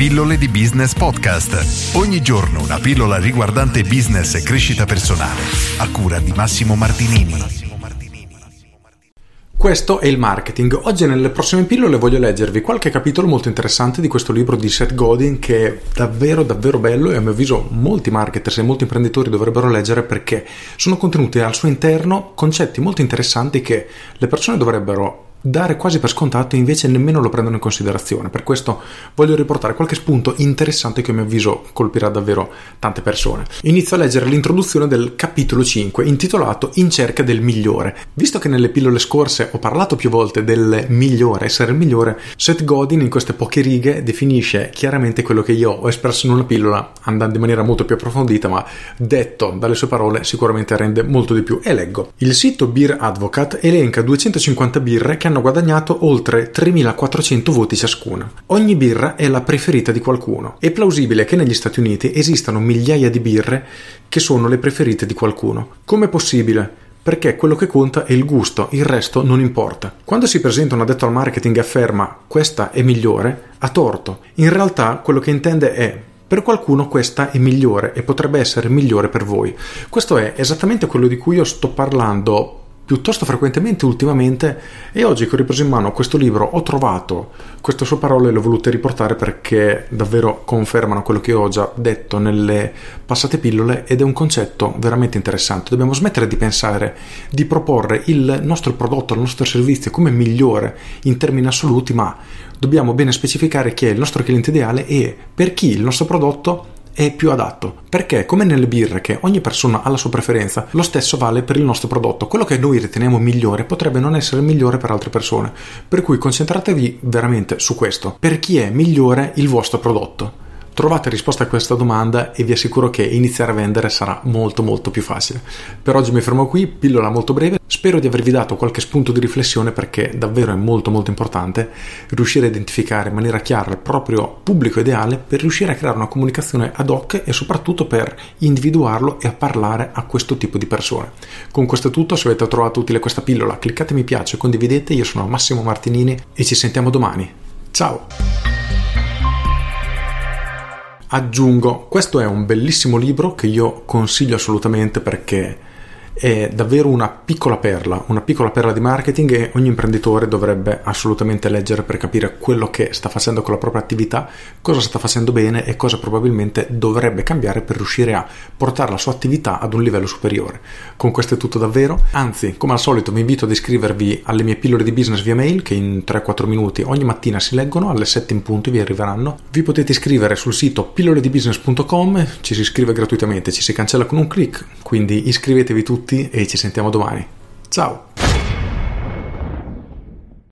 Pillole di Business Podcast. Ogni giorno una pillola riguardante business e crescita personale. A cura di Massimo Martinini. Questo è il marketing. Oggi nelle prossime pillole voglio leggervi qualche capitolo molto interessante di questo libro di Seth Godin che è davvero davvero bello e a mio avviso molti marketers e molti imprenditori dovrebbero leggere perché sono contenuti al suo interno concetti molto interessanti che le persone dovrebbero dare quasi per scontato e invece nemmeno lo prendono in considerazione. Per questo voglio riportare qualche spunto interessante che a mio avviso colpirà davvero tante persone. Inizio a leggere l'introduzione del capitolo 5 intitolato In cerca del migliore. Visto che nelle pillole scorse ho parlato più volte del migliore, essere il migliore, Seth Godin in queste poche righe definisce chiaramente quello che io ho espresso in una pillola andando in maniera molto più approfondita, ma detto dalle sue parole sicuramente rende molto di più. E leggo. Il sito Beer Advocate elenca 250 birre che hanno guadagnato oltre 3.400 voti ciascuna. Ogni birra è la preferita di qualcuno. È plausibile che negli Stati Uniti esistano migliaia di birre che sono le preferite di qualcuno. Com'è possibile? perché quello che conta è il gusto, il resto non importa. Quando si presenta un addetto al marketing e afferma questa è migliore, ha torto. In realtà quello che intende è per qualcuno questa è migliore e potrebbe essere migliore per voi. Questo è esattamente quello di cui io sto parlando piuttosto frequentemente ultimamente e oggi che ho ripreso in mano questo libro ho trovato queste sue parole e le ho volute riportare perché davvero confermano quello che ho già detto nelle passate pillole ed è un concetto veramente interessante. Dobbiamo smettere di pensare di proporre il nostro prodotto, il nostro servizio come migliore in termini assoluti, ma dobbiamo bene specificare chi è il nostro cliente ideale e per chi il nostro prodotto è più adatto. Perché, come nelle birre, che ogni persona ha la sua preferenza, lo stesso vale per il nostro prodotto. Quello che noi riteniamo migliore potrebbe non essere migliore per altre persone. Per cui concentratevi veramente su questo. Per chi è migliore il vostro prodotto? Trovate risposta a questa domanda e vi assicuro che iniziare a vendere sarà molto molto più facile. Per oggi mi fermo qui, pillola molto breve. Spero di avervi dato qualche spunto di riflessione perché davvero è molto molto importante riuscire a identificare in maniera chiara il proprio pubblico ideale per riuscire a creare una comunicazione ad hoc e soprattutto per individuarlo e a parlare a questo tipo di persone. Con questo è tutto, se avete trovato utile questa pillola cliccate mi piace, condividete, io sono Massimo Martinini e ci sentiamo domani. Ciao! Aggiungo, questo è un bellissimo libro che io consiglio assolutamente perché è davvero una piccola perla, una piccola perla di marketing e ogni imprenditore dovrebbe assolutamente leggere per capire quello che sta facendo con la propria attività, cosa sta facendo bene e cosa probabilmente dovrebbe cambiare per riuscire a portare la sua attività ad un livello superiore. Con questo è tutto davvero, anzi come al solito vi invito ad iscrivervi alle mie pillole di business via mail che in 3-4 minuti ogni mattina si leggono, alle 7 in punto vi arriveranno. Vi potete iscrivere sul sito pilloledibusiness.com, ci si iscrive gratuitamente, ci si cancella con un clic, quindi iscrivetevi tutti tutti e ci sentiamo domani. Ciao!